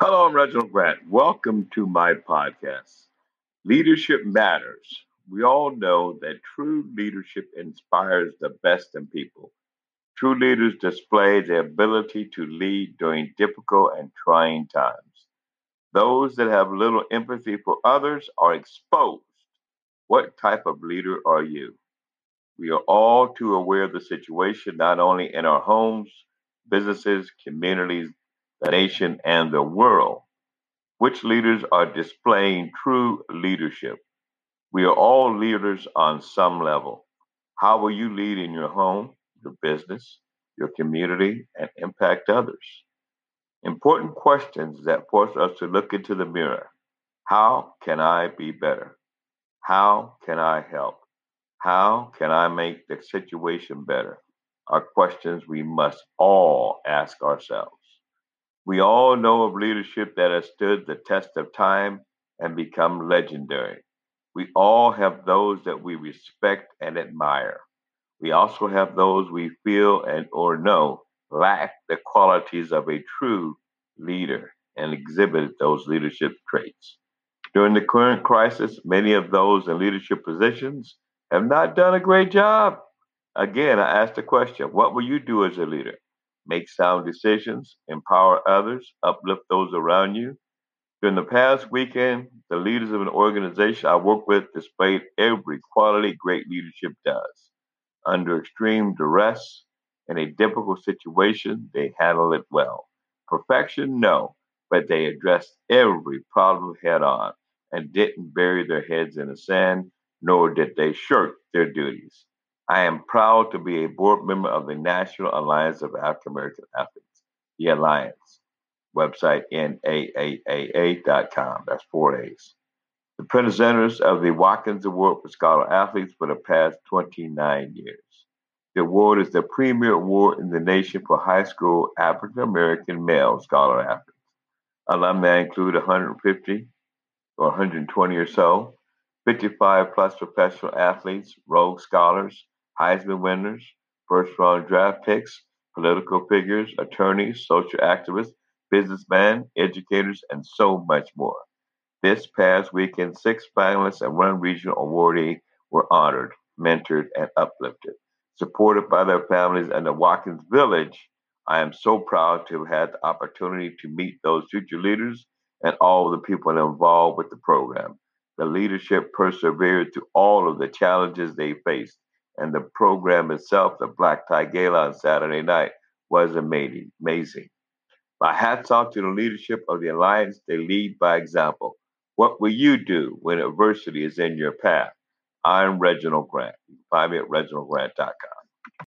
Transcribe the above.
Hello, I'm Reginald Grant. Welcome to my podcast. Leadership matters. We all know that true leadership inspires the best in people. True leaders display the ability to lead during difficult and trying times. Those that have little empathy for others are exposed. What type of leader are you? We are all too aware of the situation, not only in our homes, businesses, communities, nation, and the world. Which leaders are displaying true leadership? We are all leaders on some level. How will you lead in your home, your business, your community, and impact others? Important questions that force us to look into the mirror. How can I be better? How can I help? How can I make the situation better? Are questions we must all ask ourselves. We all know of leadership that has stood the test of time and become legendary. We all have those that we respect and admire. We also have those we feel and or know lack the qualities of a true leader and exhibit those leadership traits. During the current crisis, many of those in leadership positions have not done a great job. Again, I ask the question what will you do as a leader? Make sound decisions, empower others, uplift those around you. During the past weekend, the leaders of an organization I work with displayed every quality great leadership does. Under extreme duress, in a difficult situation, they handled it well. Perfection, no, but they addressed every problem head on and didn't bury their heads in the sand, nor did they shirk their duties. I am proud to be a board member of the National Alliance of African American Athletes, the Alliance. Website NAAAA.com. That's four A's. The presenters of the Watkins Award for Scholar Athletes for the past 29 years. The award is the premier award in the nation for high school African American male scholar athletes. Alumni include 150 or 120 or so, 55 plus professional athletes, Rhodes Scholars, Heisman winners, first round draft picks, political figures, attorneys, social activists, businessmen, educators, and so much more. This past weekend, six finalists and one regional awardee were honored, mentored, and uplifted. Supported by their families and the Watkins Village, I am so proud to have had the opportunity to meet those future leaders and all the people involved with the program. The leadership persevered through all of the challenges they faced and the program itself, the Black Tie Gala on Saturday night, was amazing. Amazing. My hats off to the leadership of the Alliance. They lead by example. What will you do when adversity is in your path? I'm Reginald Grant. You can find me at reginaldgrant.com.